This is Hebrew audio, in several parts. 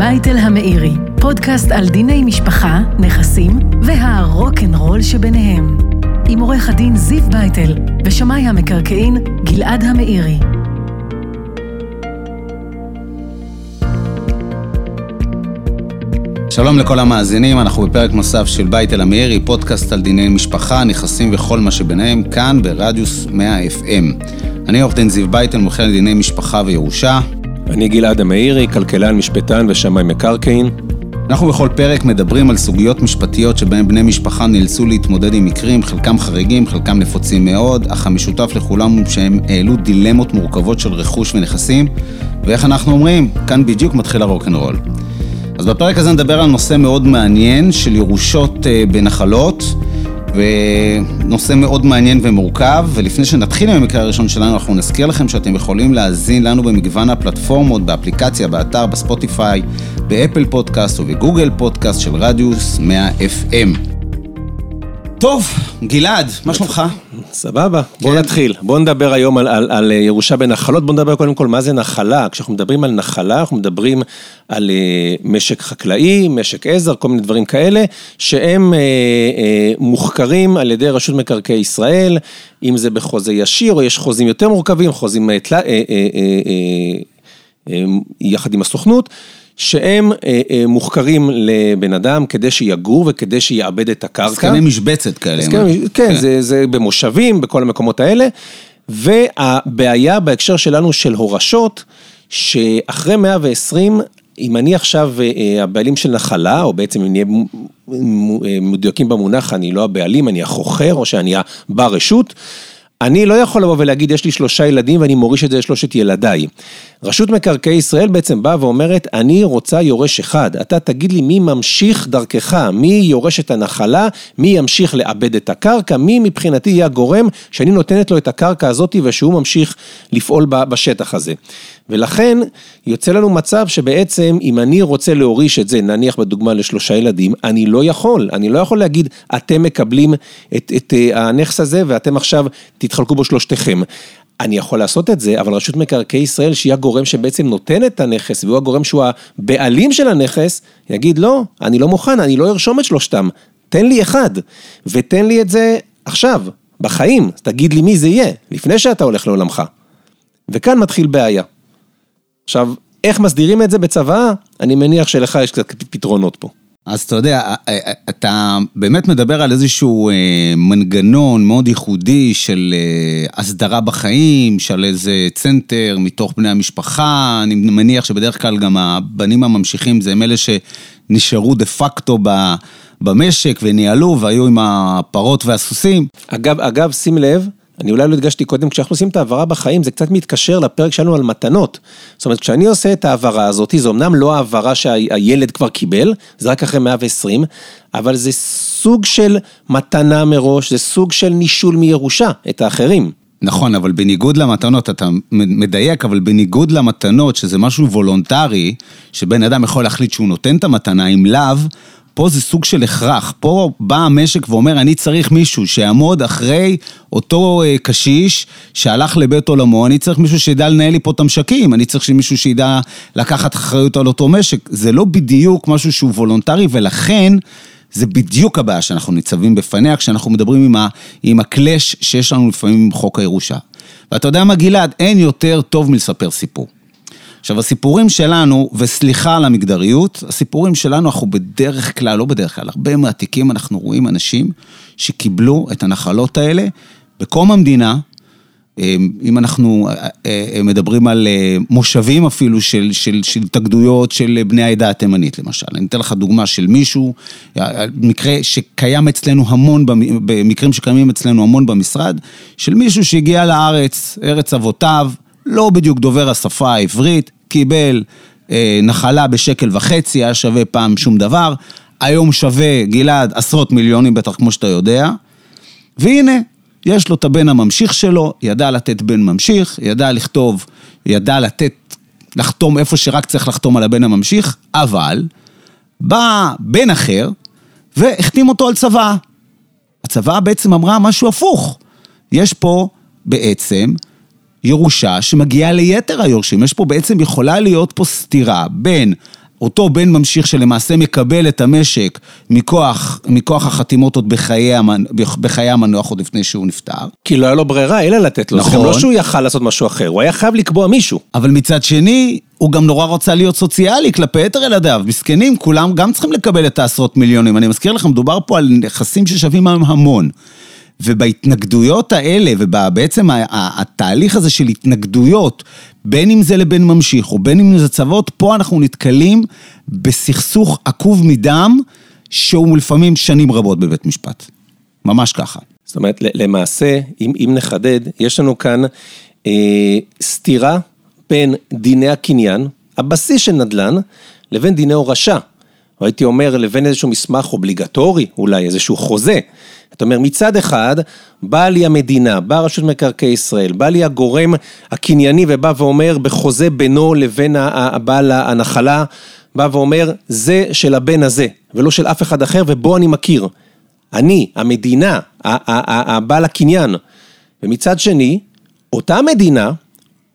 בייטל המאירי, פודקאסט על דיני משפחה, נכסים והרוקנרול שביניהם. עם עורך הדין זיו בייטל ושמאי המקרקעין גלעד המאירי. שלום לכל המאזינים, אנחנו בפרק נוסף של בייטל המאירי, פודקאסט על דיני משפחה, נכסים וכל מה שביניהם, כאן ברדיוס 100 FM. אני עורך דין זיו בייטל, מומחה לדיני משפחה וירושה. אני גלעד המאירי, כלכלן, משפטן ושמאי מקרקעין. אנחנו בכל פרק מדברים על סוגיות משפטיות שבהן בני משפחה נאלצו להתמודד עם מקרים, חלקם חריגים, חלקם נפוצים מאוד, אך המשותף לכולם הוא שהם העלו דילמות מורכבות של רכוש ונכסים, ואיך אנחנו אומרים, כאן בדיוק מתחיל הרוקנרול. אז בפרק הזה נדבר על נושא מאוד מעניין של ירושות אה, בנחלות. ונושא מאוד מעניין ומורכב, ולפני שנתחיל עם המקרה הראשון שלנו, אנחנו נזכיר לכם שאתם יכולים להאזין לנו במגוון הפלטפורמות, באפליקציה, באתר, בספוטיפיי, באפל פודקאסט ובגוגל פודקאסט של רדיוס 100 FM. טוב, גלעד, מה שלומך? סבבה, בוא כן. נתחיל. בוא נדבר היום על, על, על ירושה בנחלות, בוא נדבר קודם כל מה זה נחלה. כשאנחנו מדברים על נחלה, אנחנו מדברים על uh, משק חקלאי, משק עזר, כל מיני דברים כאלה, שהם uh, uh, מוחכרים על ידי רשות מקרקעי ישראל, אם זה בחוזה ישיר, או יש חוזים יותר מורכבים, חוזים uh, uh, uh, uh, uh, uh, יחד עם הסוכנות. שהם אה, אה, מוחכרים לבן אדם כדי שיגור וכדי שיעבד את הקרקע. הסכמי משבצת כאלה. כן, כן. זה, זה במושבים, בכל המקומות האלה. והבעיה בהקשר שלנו של הורשות, שאחרי 120, אם אני עכשיו אה, הבעלים של נחלה, או בעצם אם נהיה מדויקים במונח, אני לא הבעלים, אני החוכר, או שאני הבר רשות, אני לא יכול לבוא ולהגיד, יש לי שלושה ילדים ואני מוריש את זה לשלושת ילדיי. רשות מקרקעי ישראל בעצם באה ואומרת, אני רוצה יורש אחד, אתה תגיד לי מי ממשיך דרכך, מי יורש את הנחלה, מי ימשיך לעבד את הקרקע, מי מבחינתי יהיה הגורם שאני נותנת לו את הקרקע הזאת ושהוא ממשיך לפעול בשטח הזה. ולכן יוצא לנו מצב שבעצם אם אני רוצה להוריש את זה, נניח בדוגמה לשלושה ילדים, אני לא יכול, אני לא יכול להגיד, אתם מקבלים את, את אה, הנכס הזה ואתם עכשיו תתחלקו בו שלושתכם. אני יכול לעשות את זה, אבל רשות מקרקעי ישראל, שהיא הגורם שבעצם נותן את הנכס, והוא הגורם שהוא הבעלים של הנכס, יגיד, לא, אני לא מוכן, אני לא ארשום את שלושתם, תן לי אחד, ותן לי את זה עכשיו, בחיים, תגיד לי מי זה יהיה, לפני שאתה הולך לעולמך. וכאן מתחיל בעיה. עכשיו, איך מסדירים את זה בצבא? אני מניח שלך יש קצת פתרונות פה. אז אתה יודע, אה, אה, אתה באמת מדבר על איזשהו אה, מנגנון מאוד ייחודי של הסדרה בחיים, של איזה צנטר מתוך בני המשפחה, אני מניח שבדרך כלל גם הבנים הממשיכים זה הם אלה שנשארו דה פקטו במשק וניהלו והיו עם הפרות והסוסים. אגב, אגב, שים לב, אני אולי לא הדגשתי קודם, כשאנחנו עושים את העברה בחיים, זה קצת מתקשר לפרק שלנו על מתנות. זאת אומרת, כשאני עושה את העברה הזאת, זו אמנם לא העברה שהילד כבר קיבל, זה רק אחרי 120, אבל זה סוג של מתנה מראש, זה סוג של נישול מירושה, את האחרים. נכון, אבל בניגוד למתנות, אתה מדייק, אבל בניגוד למתנות, שזה משהו וולונטרי, שבן אדם יכול להחליט שהוא נותן את המתנה, אם לאו, פה זה סוג של הכרח. פה בא המשק ואומר, אני צריך מישהו שיעמוד אחרי אותו אה, קשיש שהלך לבית עולמו, אני צריך מישהו שידע לנהל לי פה את המשקים, אני צריך מישהו שידע לקחת אחריות על אותו משק. זה לא בדיוק משהו שהוא וולונטרי, ולכן... זה בדיוק הבעיה שאנחנו ניצבים בפניה כשאנחנו מדברים עם, ה, עם ה clash שיש לנו לפעמים עם חוק הירושה. ואתה יודע מה גלעד, אין יותר טוב מלספר סיפור. עכשיו, הסיפורים שלנו, וסליחה על המגדריות, הסיפורים שלנו, אנחנו בדרך כלל, לא בדרך כלל, הרבה מהתיקים אנחנו רואים אנשים שקיבלו את הנחלות האלה בקום המדינה, אם אנחנו אה, אה, מדברים על אה, מושבים אפילו של, של, של התאגדויות של בני העדה התימנית למשל. אני אתן לך דוגמה של מישהו, מקרה שקיים אצלנו המון, במקרים שקיימים אצלנו המון במשרד, של מישהו שהגיע לארץ, ארץ אבותיו, לא בדיוק דובר השפה העברית, קיבל אה, נחלה בשקל וחצי, היה שווה פעם שום דבר, היום שווה, גלעד, עשרות מיליונים בטח, כמו שאתה יודע, והנה, יש לו את הבן הממשיך שלו, ידע לתת בן ממשיך, ידע לכתוב, ידע לתת, לחתום איפה שרק צריך לחתום על הבן הממשיך, אבל בא בן אחר והחתים אותו על צוואה. הצוואה בעצם אמרה משהו הפוך. יש פה בעצם ירושה שמגיעה ליתר היורשים. יש פה בעצם, יכולה להיות פה סתירה בין אותו בן ממשיך שלמעשה מקבל את המשק מכוח, מכוח החתימות עוד בחיי, המנ... בחיי המנוח עוד לפני שהוא נפטר. כי לא היה לו ברירה, אלא לתת לו. נכון. זה גם לא שהוא יכל לעשות משהו אחר, הוא היה חייב לקבוע מישהו. אבל מצד שני, הוא גם נורא רצה להיות סוציאלי כלפי יתר ילדיו. מסכנים, כולם גם צריכים לקבל את העשרות מיליונים. אני מזכיר לך, מדובר פה על נכסים ששווים המון. ובהתנגדויות האלה, ובעצם התהליך הזה של התנגדויות, בין אם זה לבן ממשיך או בין אם זה צוות, פה אנחנו נתקלים בסכסוך עקוב מדם, שהוא לפעמים שנים רבות בבית משפט. ממש ככה. זאת אומרת, למעשה, אם, אם נחדד, יש לנו כאן אה, סתירה בין דיני הקניין, הבסיס של נדל"ן, לבין דיני הורשה. או הייתי אומר, לבין איזשהו מסמך אובליגטורי, אולי איזשהו חוזה. אתה אומר, מצד אחד, באה לי המדינה, באה רשות מקרקעי ישראל, בא לי הגורם הקנייני ובא ואומר בחוזה בינו לבין הבעל הנחלה, בא ואומר, זה של הבן הזה, ולא של אף אחד אחר, ובו אני מכיר. אני, המדינה, הבעל הקניין. ומצד שני, אותה מדינה,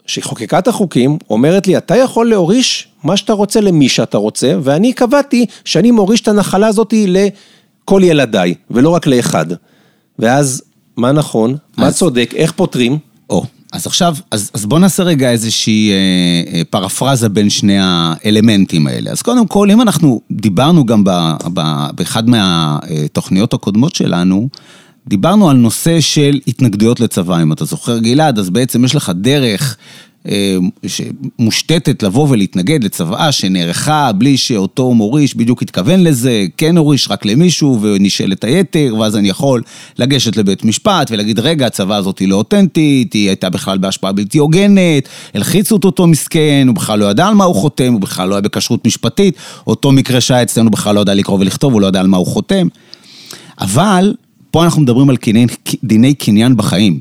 שחוקקה את החוקים, אומרת לי, אתה יכול להוריש מה שאתה רוצה למי שאתה רוצה, ואני קבעתי שאני מוריש את הנחלה הזאת לכל ילדיי, ולא רק לאחד. ואז, מה נכון? אז... מה צודק? איך פותרים? או, אז עכשיו, אז, אז בוא נעשה רגע איזושהי אה, אה, פרפרזה בין שני האלמנטים האלה. אז קודם כל, אם אנחנו דיברנו גם ב, ב, באחד מהתוכניות הקודמות שלנו, דיברנו על נושא של התנגדויות לצבא, אם אתה זוכר גלעד, אז בעצם יש לך דרך אה, מושתתת לבוא ולהתנגד לצוואה שנערכה בלי שאותו מוריש בדיוק התכוון לזה, כן הוריש רק למישהו ונשאל את היתר, ואז אני יכול לגשת לבית משפט ולהגיד, רגע, הצוואה הזאת היא לא אותנטית, היא הייתה בכלל בהשפעה בלתי הוגנת, הלחיצו את אותו מסכן, הוא בכלל לא ידע על מה הוא חותם, הוא בכלל לא היה בכשרות משפטית, אותו מקרה שהיה אצלנו בכלל לא ידע לקרוא ולכתוב, הוא לא ידע על מה הוא חותם. אבל פה אנחנו מדברים על דיני קניין בחיים.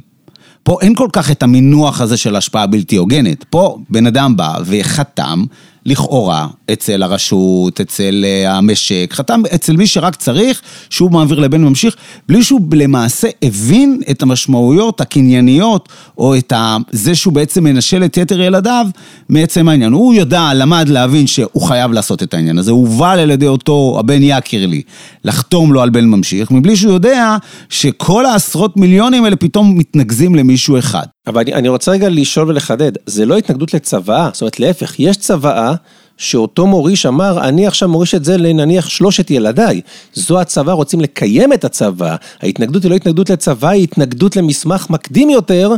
פה אין כל כך את המינוח הזה של השפעה בלתי הוגנת. פה בן אדם בא וחתם לכאורה, אצל הרשות, אצל אה, המשק, חתם אצל מי שרק צריך, שהוא מעביר לבן ממשיך, בלי שהוא למעשה הבין את המשמעויות הקנייניות, או את ה... זה שהוא בעצם מנשל את יתר ילדיו, מעצם העניין. הוא ידע, למד להבין שהוא חייב לעשות את העניין הזה, הוא הובל על ידי אותו הבן יקיר לי, לחתום לו על בן ממשיך, מבלי שהוא יודע שכל העשרות מיליונים האלה פתאום מתנקזים למישהו אחד. אבל אני, אני רוצה רגע לשאול ולחדד, זה לא התנגדות לצוואה, זאת אומרת להפך, יש צוואה שאותו מוריש אמר, אני עכשיו מוריש את זה לנניח שלושת ילדיי. זו הצוואה, רוצים לקיים את הצוואה. ההתנגדות היא לא התנגדות לצוואה, היא התנגדות למסמך מקדים יותר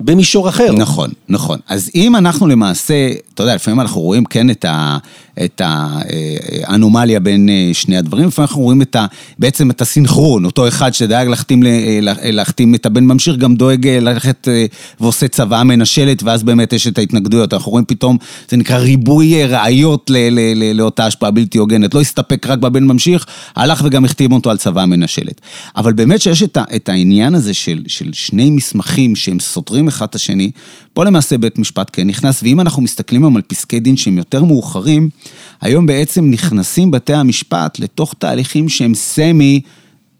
במישור אחר. נכון, נכון. אז אם אנחנו למעשה, אתה יודע, לפעמים אנחנו רואים כן את, ה, את האנומליה בין אה, שני הדברים, לפעמים אנחנו רואים את ה, בעצם את הסינכרון, אותו אחד שדאג להחתים, אה, להחתים את הבן ממשיך, גם דואג אה, ללכת ועושה צוואה מנשלת, ואז באמת יש את ההתנגדויות. אנחנו רואים פתאום, זה נקרא ריבוי ראיות לאותה השפעה בלתי הוגנת. לא הסתפק רק בבן ממשיך, הלך וגם החתים אותו על צוואה מנשלת. אבל באמת שיש את, את העניין הזה של, של שני מסמכים שהם סותרים אחד את השני, פה למעשה בית משפט כן נכנס, ואם אנחנו מסתכלים היום על פסקי דין שהם יותר מאוחרים, היום בעצם נכנסים בתי המשפט לתוך תהליכים שהם סמי...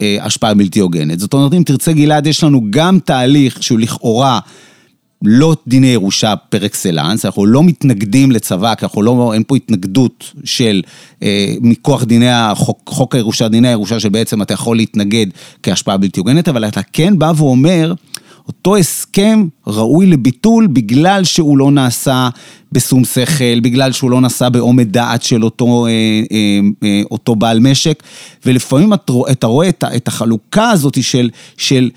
אה, השפעה בלתי הוגנת. זאת אומרת, אם תרצה גלעד, יש לנו גם תהליך שהוא לכאורה לא דיני ירושה פר אקסלנס, אנחנו לא מתנגדים לצבא, כי אנחנו לא, אין פה התנגדות של, אה, מכוח דיני החוק, חוק הירושה, דיני הירושה שבעצם אתה יכול להתנגד כהשפעה בלתי הוגנת, אבל אתה כן בא ואומר, אותו הסכם ראוי לביטול בגלל שהוא לא נעשה בשום שכל, בגלל שהוא לא נעשה בעומד דעת של אותו, אה, אה, אה, אותו בעל משק, ולפעמים אתה רואה את החלוקה הזאת של, של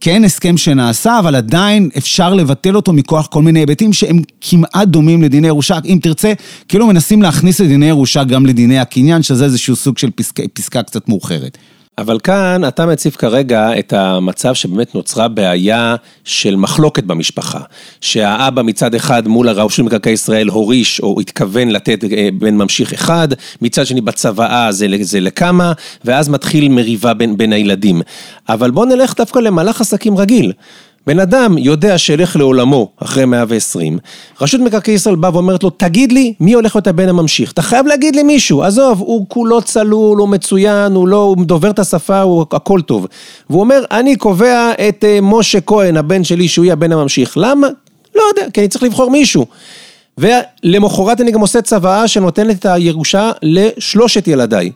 כן הסכם שנעשה, אבל עדיין אפשר לבטל אותו מכוח כל מיני היבטים שהם כמעט דומים לדיני ירושה. אם תרצה, כאילו מנסים להכניס את דיני ירושה גם לדיני הקניין, שזה איזשהו סוג של פסקה, פסקה קצת מאוחרת. אבל כאן אתה מציב כרגע את המצב שבאמת נוצרה בעיה של מחלוקת במשפחה. שהאבא מצד אחד מול של מקרקעי ישראל הוריש או התכוון לתת אה, בן ממשיך אחד, מצד שני בצוואה זה, זה לכמה, ואז מתחיל מריבה בין, בין הילדים. אבל בוא נלך דווקא למהלך עסקים רגיל. בן אדם יודע שילך לעולמו אחרי 120, רשות מקרקעי ישראל באה ואומרת לו, תגיד לי מי הולך להיות הבן הממשיך, אתה חייב להגיד למישהו, עזוב, הוא כולו צלול, הוא מצוין, הוא לא, הוא דובר את השפה, הוא הכל טוב. והוא אומר, אני קובע את uh, משה כהן, הבן שלי, שהוא יהיה הבן הממשיך. למה? לא יודע, כי אני צריך לבחור מישהו. ולמחרת אני גם עושה צוואה שנותנת את הירושה לשלושת ילדיי.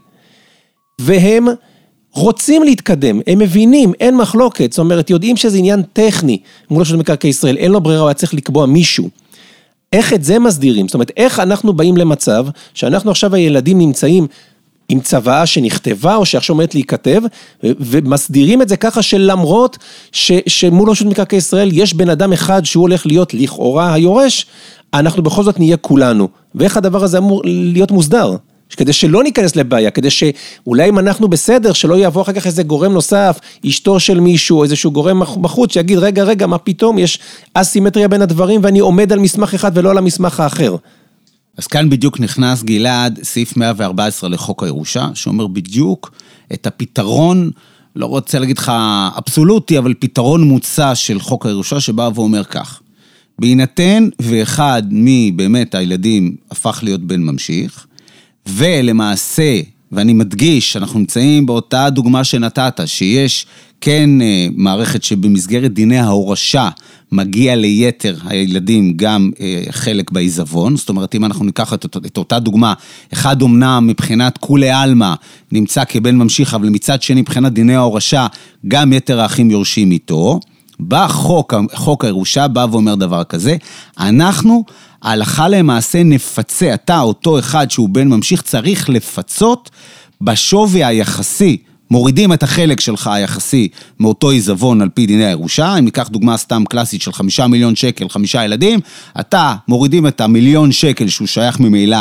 והם רוצים להתקדם, הם מבינים, אין מחלוקת, זאת אומרת, יודעים שזה עניין טכני מול רשות מקרקעי ישראל, אין לו ברירה, הוא היה צריך לקבוע מישהו. איך את זה מסדירים? זאת אומרת, איך אנחנו באים למצב שאנחנו עכשיו הילדים נמצאים עם צוואה שנכתבה או שעכשיו עומדת להיכתב, ומסדירים את זה ככה שלמרות ש, שמול רשות מקרקעי ישראל יש בן אדם אחד שהוא הולך להיות לכאורה היורש, אנחנו בכל זאת נהיה כולנו. ואיך הדבר הזה אמור להיות מוסדר? כדי שלא ניכנס לבעיה, כדי שאולי אם אנחנו בסדר, שלא יבוא אחר כך איזה גורם נוסף, אשתו של מישהו, איזשהו גורם בחוץ, שיגיד, רגע, רגע, מה פתאום, יש אסימטריה בין הדברים, ואני עומד על מסמך אחד ולא על המסמך האחר. אז כאן בדיוק נכנס גלעד, סעיף 114 לחוק הירושה, שאומר בדיוק את הפתרון, לא רוצה להגיד לך אבסולוטי, אבל פתרון מוצע של חוק הירושה, שבא ואומר כך, בהינתן ואחד מבאמת הילדים הפך להיות בן ממשיך, ולמעשה, ואני מדגיש, אנחנו נמצאים באותה דוגמה שנתת, שיש כן אה, מערכת שבמסגרת דיני ההורשה מגיע ליתר הילדים גם אה, חלק בעיזבון, זאת אומרת אם אנחנו ניקח את, את אותה דוגמה, אחד אומנם מבחינת כולי עלמא נמצא כבן ממשיך, אבל מצד שני מבחינת דיני ההורשה גם יתר האחים יורשים איתו. בא חוק, חוק הירושה בא ואומר דבר כזה, אנחנו הלכה למעשה נפצה, אתה, אותו אחד שהוא בן ממשיך, צריך לפצות בשווי היחסי. מורידים את החלק שלך היחסי מאותו עיזבון על פי דיני הירושה, אם ניקח דוגמה סתם קלאסית של חמישה מיליון שקל, חמישה ילדים, אתה מורידים את המיליון שקל שהוא שייך ממילא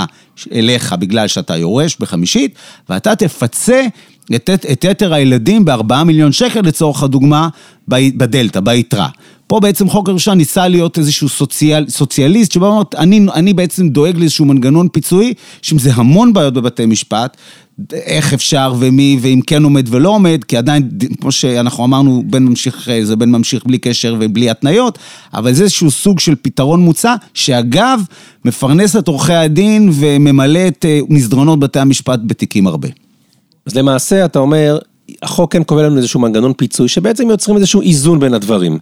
אליך בגלל שאתה יורש בחמישית, ואתה תפצה את, את יתר הילדים בארבעה מיליון שקל לצורך הדוגמה בדלתא, ביתרה. פה בעצם חוק הירושה ניסה להיות איזשהו סוציאל, סוציאליסט, שבא ואומר, אני, אני בעצם דואג לאיזשהו מנגנון פיצוי, שזה המון בעיות בבתי משפט, איך אפשר ומי, ואם כן עומד ולא עומד, כי עדיין, כמו שאנחנו אמרנו, בן ממשיך, זה בן ממשיך בלי קשר ובלי התניות, אבל זה איזשהו סוג של פתרון מוצע, שאגב, מפרנס את עורכי הדין וממלא את אה, מסדרונות בתי המשפט בתיקים הרבה. אז למעשה אתה אומר, החוק כן קובע לנו איזשהו מנגנון פיצוי, שבעצם יוצרים איזשהו איזון בין הדברים.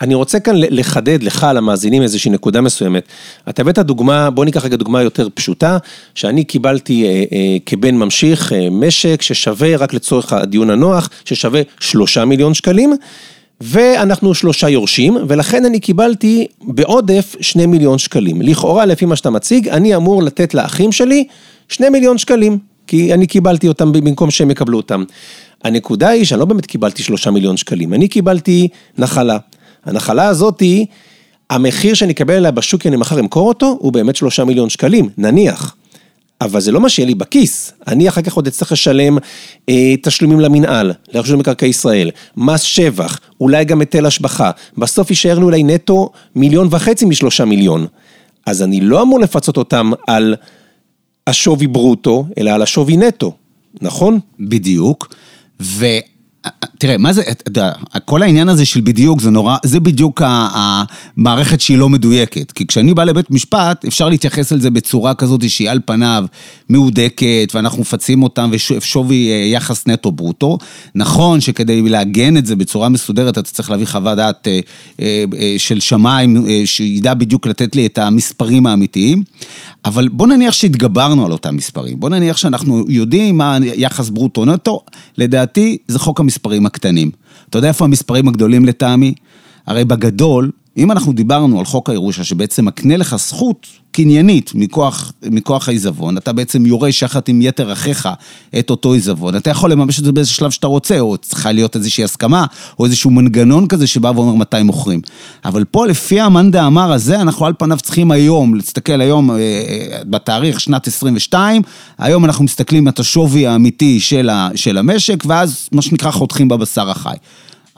אני רוצה כאן לחדד לך, למאזינים, איזושהי נקודה מסוימת. אתה הבאת דוגמה, בוא ניקח רגע דוגמה יותר פשוטה, שאני קיבלתי אה, אה, כבן ממשיך אה, משק ששווה, רק לצורך הדיון הנוח, ששווה שלושה מיליון שקלים. ואנחנו שלושה יורשים, ולכן אני קיבלתי בעודף שני מיליון שקלים. לכאורה, לפי מה שאתה מציג, אני אמור לתת לאחים שלי שני מיליון שקלים, כי אני קיבלתי אותם במקום שהם יקבלו אותם. הנקודה היא שאני לא באמת קיבלתי שלושה מיליון שקלים, אני קיבלתי נחלה. הנחלה הזאתי, המחיר שאני אקבל עליה בשוק כי אני מחר אמכור אותו, הוא באמת שלושה מיליון שקלים, נניח. אבל זה לא מה שיהיה לי בכיס, אני אחר כך עוד אצטרך לשלם אה, תשלומים למינהל, לרשות מקרקעי ישראל, מס שבח, אולי גם היטל השבחה, בסוף יישאר לי אולי נטו מיליון וחצי משלושה מיליון. אז אני לא אמור לפצות אותם על השווי ברוטו, אלא על השווי נטו, נכון? בדיוק, ו... תראה, מה זה, אתה יודע, כל העניין הזה של בדיוק זה נורא, זה בדיוק המערכת שהיא לא מדויקת. כי כשאני בא לבית משפט, אפשר להתייחס על זה בצורה כזאת שהיא על פניו מהודקת, ואנחנו מפצים אותם ושווי אה, יחס נטו ברוטו. נכון שכדי לעגן את זה בצורה מסודרת, אתה צריך להביא חוות דעת אה, אה, של שמיים, שידע בדיוק לתת לי את המספרים האמיתיים. אבל בוא נניח שהתגברנו על אותם מספרים, בוא נניח שאנחנו יודעים מה יחס ברוטו נטו, לדעתי זה חוק המספרים הקטנים. אתה יודע איפה המספרים הגדולים לטעמי? הרי בגדול, אם אנחנו דיברנו על חוק הירושה שבעצם מקנה לך זכות קניינית מכוח, מכוח העיזבון, אתה בעצם יורש יחד עם יתר אחיך את אותו עיזבון, אתה יכול לממש את זה באיזה שלב שאתה רוצה, או צריכה להיות איזושהי הסכמה, או איזשהו מנגנון כזה שבא ואומר מתי מוכרים. אבל פה לפי המאן דאמר הזה, אנחנו על פניו צריכים היום, להסתכל היום אה, אה, בתאריך שנת 22, היום אנחנו מסתכלים את השווי האמיתי של, ה, של המשק, ואז מה שנקרא חותכים בבשר החי.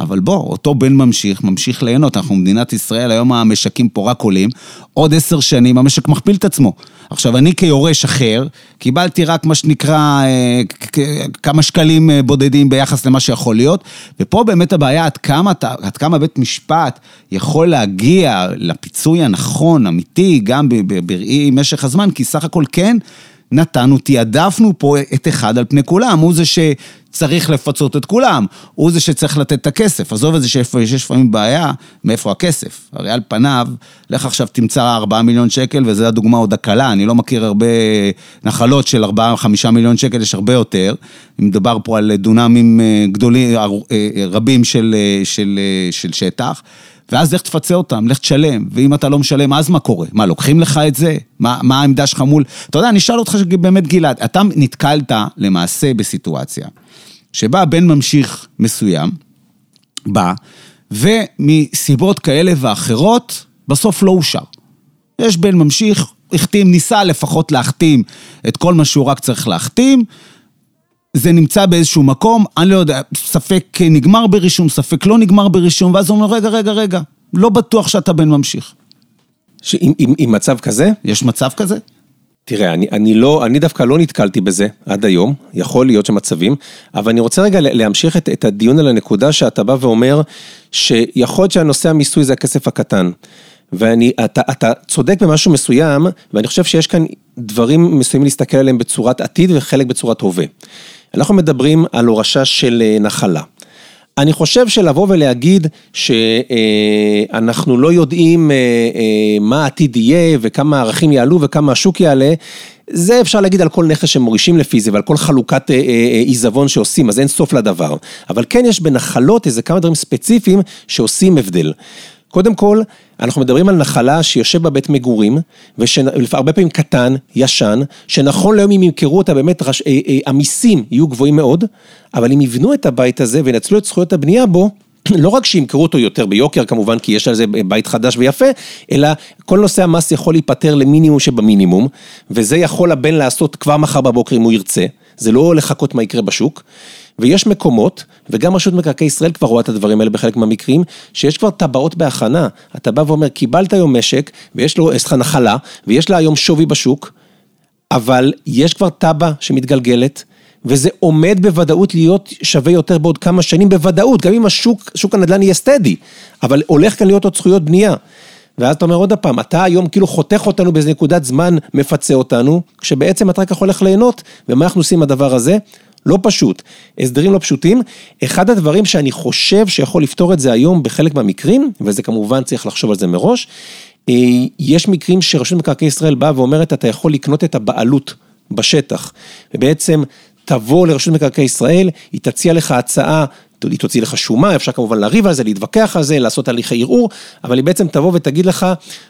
אבל בוא, אותו בן ממשיך, ממשיך ליהנות, אנחנו מדינת ישראל, היום המשקים פה רק עולים, עוד עשר שנים המשק מכפיל את עצמו. עכשיו, אני כיורש אחר, קיבלתי רק מה שנקרא אה, כמה שקלים אה, בודדים ביחס למה שיכול להיות, ופה באמת הבעיה עד כמה, עד כמה בית משפט יכול להגיע לפיצוי הנכון, אמיתי, גם בראי משך הזמן, כי סך הכל כן, נתנו, תעדפנו פה את אחד על פני כולם, הוא זה שצריך לפצות את כולם, הוא זה שצריך לתת את הכסף. עזוב את זה שיש לפעמים בעיה, מאיפה הכסף? הרי על פניו, לך עכשיו תמצא 4 מיליון שקל, וזו הדוגמה עוד הקלה, אני לא מכיר הרבה נחלות של 4-5 מיליון שקל, יש הרבה יותר. מדובר פה על דונמים אה, גדולים, אה, אה, רבים של, של, של שטח. ואז לך תפצה אותם, לך תשלם, ואם אתה לא משלם, אז מה קורה? מה, לוקחים לך את זה? מה, מה העמדה שלך מול... אתה יודע, אני אשאל אותך באמת, גלעד, אתה נתקלת למעשה בסיטואציה שבה בן ממשיך מסוים, בא, ומסיבות כאלה ואחרות, בסוף לא אושר. יש בן ממשיך, החתים, ניסה לפחות להחתים את כל מה שהוא רק צריך להחתים, זה נמצא באיזשהו מקום, אני לא יודע, ספק נגמר ברישום, ספק לא נגמר ברישום, ואז הוא אומר, רגע, רגע, רגע, לא בטוח שאתה בן ממשיך. עם, עם, עם מצב כזה? יש מצב כזה? תראה, אני, אני לא, אני דווקא לא נתקלתי בזה עד היום, יכול להיות שמצבים, אבל אני רוצה רגע להמשיך את, את הדיון על הנקודה שאתה בא ואומר, שיכול להיות שהנושא המיסוי זה הכסף הקטן. ואני, אתה, אתה צודק במשהו מסוים, ואני חושב שיש כאן דברים מסוימים להסתכל עליהם בצורת עתיד וחלק בצורת הווה. אנחנו מדברים על הורשה של אה, נחלה. אני חושב שלבוא ולהגיד שאנחנו לא יודעים אה, אה, מה העתיד יהיה וכמה הערכים יעלו וכמה השוק יעלה, זה אפשר להגיד על כל נכס שמורישים לפי זה ועל כל חלוקת עיזבון שעושים, אז אין סוף לדבר. אבל כן יש בנחלות איזה כמה דברים ספציפיים שעושים הבדל. קודם כל, אנחנו מדברים על נחלה שיושב בבית מגורים, והרבה פעמים קטן, ישן, שנכון להיום אם ימכרו אותה באמת, רש... אה, אה, המיסים יהיו גבוהים מאוד, אבל אם יבנו את הבית הזה וינצלו את זכויות הבנייה בו, לא רק שימכרו אותו יותר ביוקר כמובן, כי יש על זה בית חדש ויפה, אלא כל נושא המס יכול להיפטר למינימום שבמינימום, וזה יכול הבן לעשות כבר מחר בבוקר אם הוא ירצה, זה לא לחכות מה יקרה בשוק. ויש מקומות, וגם רשות מקרקעי ישראל כבר רואה את הדברים האלה בחלק מהמקרים, שיש כבר טבעות בהכנה. אתה בא ואומר, קיבלת היום משק, ויש לו, יש לך נחלה, ויש לה היום שווי בשוק, אבל יש כבר תב"ע שמתגלגלת, וזה עומד בוודאות להיות שווה יותר בעוד כמה שנים, בוודאות, גם אם השוק, שוק הנדל"ן יהיה סטדי, אבל הולך כאן להיות עוד זכויות בנייה. ואז אתה אומר עוד פעם, אתה היום כאילו חותך אותנו באיזה נקודת זמן, מפצה אותנו, כשבעצם אתה רק יכול ליהנות, ומה אנחנו עושים עם הדבר הזה? לא פשוט, הסדרים לא פשוטים. אחד הדברים שאני חושב שיכול לפתור את זה היום בחלק מהמקרים, וזה כמובן צריך לחשוב על זה מראש, אה, יש מקרים שרשות מקרקעי ישראל באה ואומרת, אתה יכול לקנות את הבעלות בשטח, ובעצם תבוא לרשות מקרקעי ישראל, היא תציע לך הצעה היא תוציא לך שומה, אפשר כמובן לריב על זה, להתווכח על זה, לעשות הליכי ערעור, אבל היא בעצם תבוא ותגיד לך,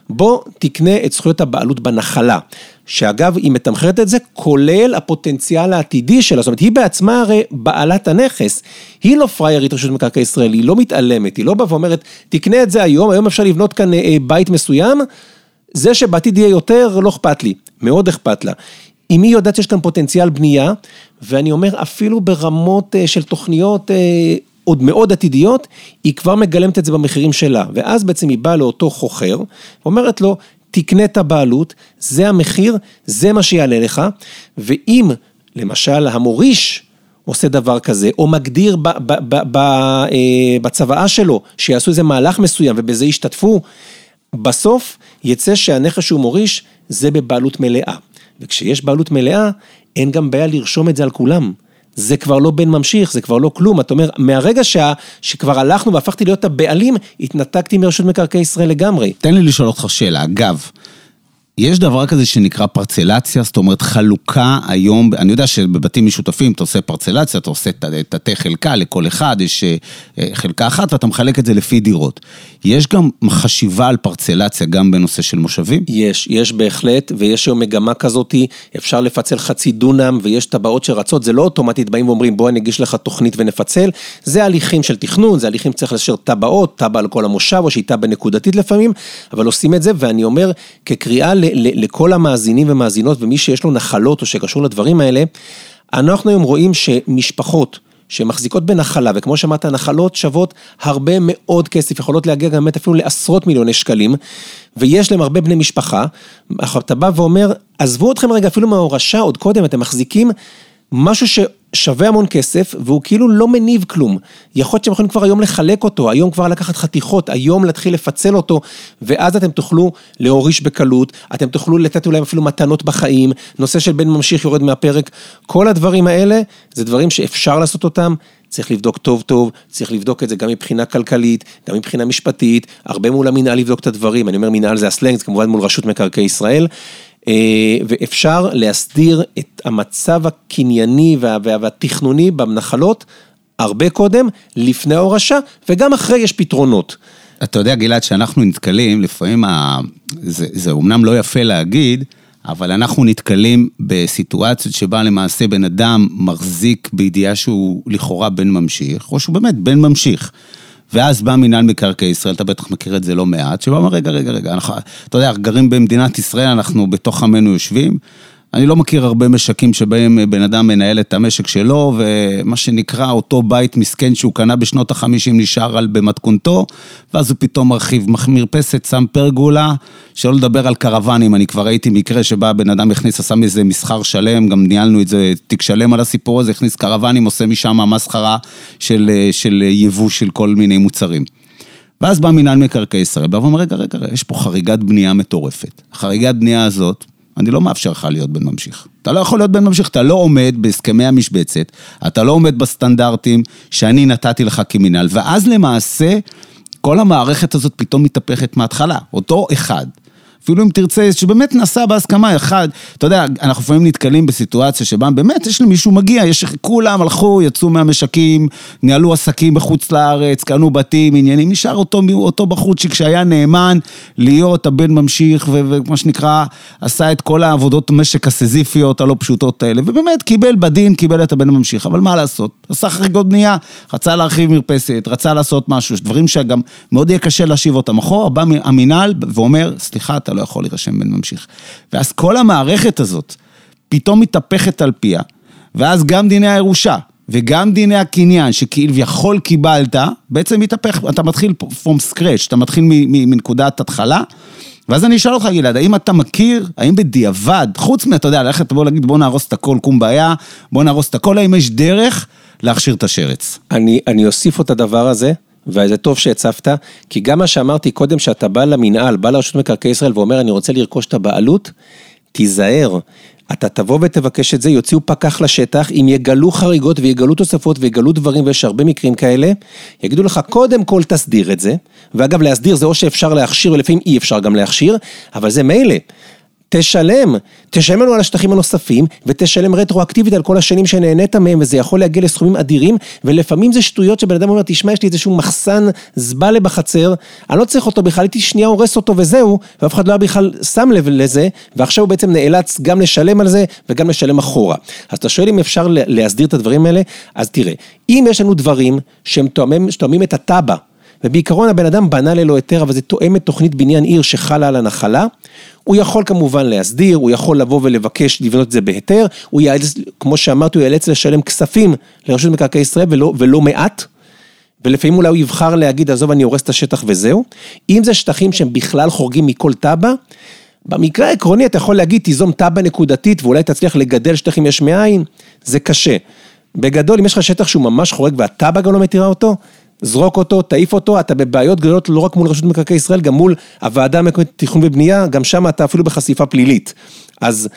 בוא תקנה את זכויות הבעלות בנחלה. שאגב, היא מתמחרת את זה, כולל הפוטנציאל העתידי שלה, זאת אומרת, היא בעצמה הרי בעלת הנכס, היא לא פריירית רשות מקרקעי ישראל, היא לא מתעלמת, היא לא באה ואומרת, תקנה את זה היום, היום אפשר לבנות כאן אה, בית מסוים, זה שבעתיד יהיה יותר, לא אכפת לי, מאוד אכפת לה. אם היא יודעת שיש כאן פוטנציאל בנייה, ואני אומר אפילו ברמות אה, של תוכניות אה, עוד מאוד עתידיות, היא כבר מגלמת את זה במחירים שלה. ואז בעצם היא באה לאותו חוכר, ואומרת לו, תקנה את הבעלות, זה המחיר, זה מה שיעלה לך, ואם למשל המוריש עושה דבר כזה, או מגדיר ב, ב, ב, ב, אה, בצוואה שלו שיעשו איזה מהלך מסוים ובזה ישתתפו, בסוף יצא שהנכס שהוא מוריש זה בבעלות מלאה. וכשיש בעלות מלאה, אין גם בעיה לרשום את זה על כולם. זה כבר לא בן ממשיך, זה כבר לא כלום. אתה אומר, מהרגע שה, שכבר הלכנו והפכתי להיות הבעלים, התנתקתי מרשות מקרקעי ישראל לגמרי. תן לי לשאול אותך שאלה, אגב, יש דבר כזה שנקרא פרצלציה, זאת אומרת חלוקה היום, אני יודע שבבתים משותפים אתה עושה פרצלציה, אתה עושה תתי חלקה, לכל אחד יש אה, חלקה אחת ואתה מחלק את זה לפי דירות. יש גם חשיבה על פרצלציה גם בנושא של מושבים? יש, יש בהחלט, ויש היום מגמה כזאתי, אפשר לפצל חצי דונם ויש טבעות שרצות, זה לא אוטומטית באים ואומרים בוא אני אגיש לך תוכנית ונפצל, זה הליכים של תכנון, זה הליכים שצריך לאשר טבעות, טבע על כל המושב או שהיא טבע נקודתית לפעמים, אבל עושים את זה ואני אומר כקריאה לכל המאזינים ומאזינות ומי שיש לו נחלות או שקשור לדברים האלה, אנחנו היום רואים שמשפחות שמחזיקות בנחלה, וכמו שאמרת, נחלות שוות הרבה מאוד כסף, יכולות להגיע גם באמת אפילו לעשרות מיליוני שקלים, ויש להם הרבה בני משפחה, אתה בא ואומר, עזבו אתכם רגע אפילו מההורשה, עוד קודם אתם מחזיקים משהו ששווה המון כסף, והוא כאילו לא מניב כלום. יכול להיות שהם יכולים כבר היום לחלק אותו, היום כבר לקחת חתיכות, היום להתחיל לפצל אותו, ואז אתם תוכלו להוריש בקלות, אתם תוכלו לתת אולי אפילו מתנות בחיים, נושא של בן ממשיך יורד מהפרק, כל הדברים האלה, זה דברים שאפשר לעשות אותם. צריך לבדוק טוב טוב, צריך לבדוק את זה גם מבחינה כלכלית, גם מבחינה משפטית, הרבה מול המינהל לבדוק את הדברים, אני אומר מינהל זה הסלנג, זה כמובן מול רשות מקרקעי ישראל, ואפשר להסדיר את המצב הקנייני והתכנוני בנחלות הרבה קודם, לפני ההורשה, וגם אחרי יש פתרונות. אתה יודע, גלעד, שאנחנו נתקלים, לפעמים, ה... זה, זה אומנם לא יפה להגיד, אבל אנחנו נתקלים בסיטואציות שבה למעשה בן אדם מחזיק בידיעה שהוא לכאורה בן ממשיך, או שהוא באמת בן ממשיך. ואז בא מינהל מקרקעי ישראל, אתה בטח מכיר את זה לא מעט, שבא ואומר, רגע, רגע, רגע, אנחנו, אתה יודע, גרים במדינת ישראל, אנחנו בתוך עמנו יושבים. אני לא מכיר הרבה משקים שבהם בן אדם מנהל את המשק שלו, ומה שנקרא, אותו בית מסכן שהוא קנה בשנות החמישים נשאר על במתכונתו, ואז הוא פתאום מרחיב מרפסת, שם פרגולה, שלא לדבר על קרוונים, אני כבר ראיתי מקרה שבה בן אדם הכניס, עשה מזה מסחר שלם, גם ניהלנו את זה, תיק שלם על הסיפור הזה, הכניס קרוונים, עושה משם מסחרה של, של יבוא של כל מיני מוצרים. ואז בא מינהל מקרקעי ישראל, בא ואומר, רגע, רגע, רגע, יש פה חריגת בנייה מטורפת. החריגת בנייה הזאת, אני לא מאפשר לך להיות בן ממשיך. אתה לא יכול להיות בן ממשיך, אתה לא עומד בהסכמי המשבצת, אתה לא עומד בסטנדרטים שאני נתתי לך כמינהל, ואז למעשה כל המערכת הזאת פתאום מתהפכת מההתחלה. אותו אחד אפילו אם תרצה, שבאמת נעשה בהסכמה, אחד, אתה יודע, אנחנו לפעמים נתקלים בסיטואציה שבה באמת יש למישהו מגיע, יש, כולם הלכו, יצאו מהמשקים, ניהלו עסקים בחוץ לארץ, קנו בתים, עניינים, נשאר אותו, אותו בחוצ'יק שהיה נאמן להיות הבן ממשיך, ומה שנקרא, עשה את כל העבודות משק הסזיפיות הלא פשוטות האלה, ובאמת קיבל בדין, קיבל את הבן הממשיך, אבל מה לעשות? עשה חריגות בנייה, רצה להרחיב מרפסת, רצה לעשות משהו, דברים שגם מאוד יהיה קשה להשיב אותם אחורה, בא המינהל ואומר, סליחה, אתה לא יכול להירשם בן ממשיך. ואז כל המערכת הזאת פתאום מתהפכת על פיה, ואז גם דיני הירושה וגם דיני הקניין שכביכול קיבלת, בעצם מתהפך, אתה מתחיל from scratch, אתה מתחיל מנקודת התחלה. ואז אני אשאל אותך, גלעד, האם אתה מכיר, האם בדיעבד, חוץ מ, אתה יודע, ללכת, בוא נגיד, בוא נהרוס את הכל, קום בעיה, בוא נהרוס את הכל, האם יש דרך להכשיר את השרץ? אני, אני אוסיף את הדבר הזה. וזה טוב שהצפת, כי גם מה שאמרתי קודם, שאתה בא למינהל, בא לרשות מקרקעי ישראל ואומר, אני רוצה לרכוש את הבעלות, תיזהר. אתה תבוא ותבקש את זה, יוציאו פקח לשטח, אם יגלו חריגות ויגלו תוספות ויגלו דברים, ויש הרבה מקרים כאלה, יגידו לך, קודם כל תסדיר את זה, ואגב, להסדיר זה או שאפשר להכשיר, ולפעמים אי אפשר גם להכשיר, אבל זה מילא. תשלם, תשלם לנו על השטחים הנוספים ותשלם רטרואקטיבית על כל השנים שנהנית מהם וזה יכול להגיע לסכומים אדירים ולפעמים זה שטויות שבן אדם אומר תשמע יש לי איזשהו מחסן זבלה בחצר, אני לא צריך אותו בכלל, הייתי שנייה הורס אותו וזהו ואף אחד לא היה בכלל שם לב לזה ועכשיו הוא בעצם נאלץ גם לשלם על זה וגם לשלם אחורה. אז אתה שואל אם אפשר להסדיר את הדברים האלה, אז תראה, אם יש לנו דברים שהם תואמים, שתואמים את התב"ע ובעיקרון הבן אדם בנה ללא היתר, אבל זה תואם את תוכנית בניין עיר שחלה על הנחלה. הוא יכול כמובן להסדיר, הוא יכול לבוא ולבקש לבנות את זה בהיתר, הוא יאלץ, כמו שאמרתי, הוא יאלץ לשלם כספים לרשות מקרקעי ישראל ולא, ולא מעט. ולפעמים אולי הוא יבחר להגיד, עזוב, אני הורס את השטח וזהו. אם זה שטחים שהם בכלל חורגים מכל תב"ע, במקרה העקרוני אתה יכול להגיד, תיזום תב"ע נקודתית ואולי תצליח לגדל שטחים יש מאין, זה קשה. בגדול, אם יש לך שטח שהוא ממש חורג והתב"ע גם לא מתירה אותו, זרוק אותו, תעיף אותו, אתה בבעיות גדולות לא רק מול רשות מקרקעי ישראל, גם מול הוועדה המקומית לתכנון ובנייה, גם שם אתה אפילו בחשיפה פלילית. אז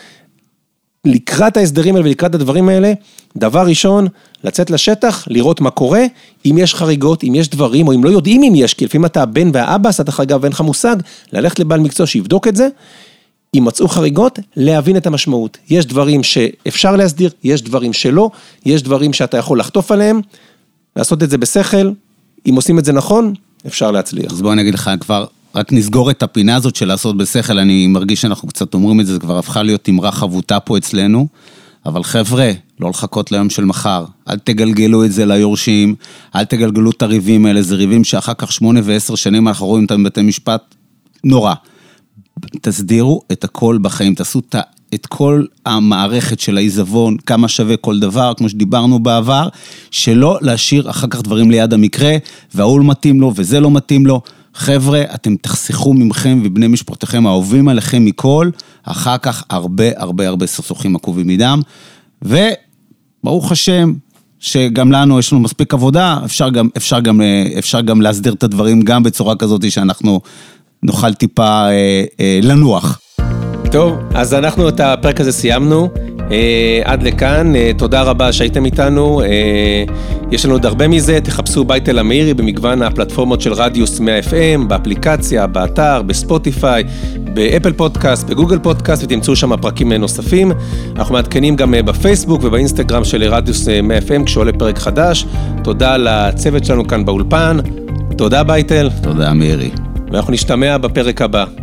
לקראת ההסדרים האלה ולקראת הדברים האלה, דבר ראשון, לצאת לשטח, לראות מה קורה, אם יש חריגות, אם יש דברים, או אם לא יודעים אם יש, כי לפעמים אתה הבן והאבא, עשת חריגה ואין לך מושג, ללכת לבעל מקצוע שיבדוק את זה. אם מצאו חריגות, להבין את המשמעות. יש דברים שאפשר להסדיר, יש דברים שלא, יש דברים שאתה יכול לחטוף עליהם, לעשות את זה בשכל, אם עושים את זה נכון, אפשר להצליח. אז בוא אני אגיד לך, כבר רק נסגור את הפינה הזאת של לעשות בשכל, אני מרגיש שאנחנו קצת אומרים את זה, זה כבר הפכה להיות אמרה חבוטה פה אצלנו. אבל חבר'ה, לא לחכות ליום של מחר, אל תגלגלו את זה ליורשים, אל תגלגלו את הריבים האלה, זה ריבים שאחר כך שמונה ועשר שנים אנחנו רואים אותם בבתי משפט, נורא. תסדירו את הכל בחיים, תעשו את כל המערכת של העיזבון, כמה שווה כל דבר, כמו שדיברנו בעבר, שלא להשאיר אחר כך דברים ליד המקרה, וההוא לא מתאים לו וזה לא מתאים לו. חבר'ה, אתם תחסכו ממכם ובני משפחותיכם האהובים עליכם מכל, אחר כך הרבה הרבה הרבה סכסוכים עקובים מדם. וברוך השם, שגם לנו יש לנו מספיק עבודה, אפשר גם, אפשר גם, אפשר גם להסדיר את הדברים גם בצורה כזאת שאנחנו נוכל טיפה אה, אה, לנוח. טוב, אז אנחנו את הפרק הזה סיימנו. אה, עד לכאן, אה, תודה רבה שהייתם איתנו. אה, יש לנו עוד הרבה מזה, תחפשו בייטל המאירי במגוון הפלטפורמות של רדיוס 100 FM, באפליקציה, באתר, בספוטיפיי, באפל פודקאסט, בגוגל פודקאסט, ותמצאו שם פרקים נוספים. אנחנו מעדכנים גם בפייסבוק ובאינסטגרם של רדיוס 100 FM כשעולה פרק חדש. תודה לצוות שלנו כאן באולפן. תודה בייטל. תודה מאירי. ואנחנו נשתמע בפרק הבא.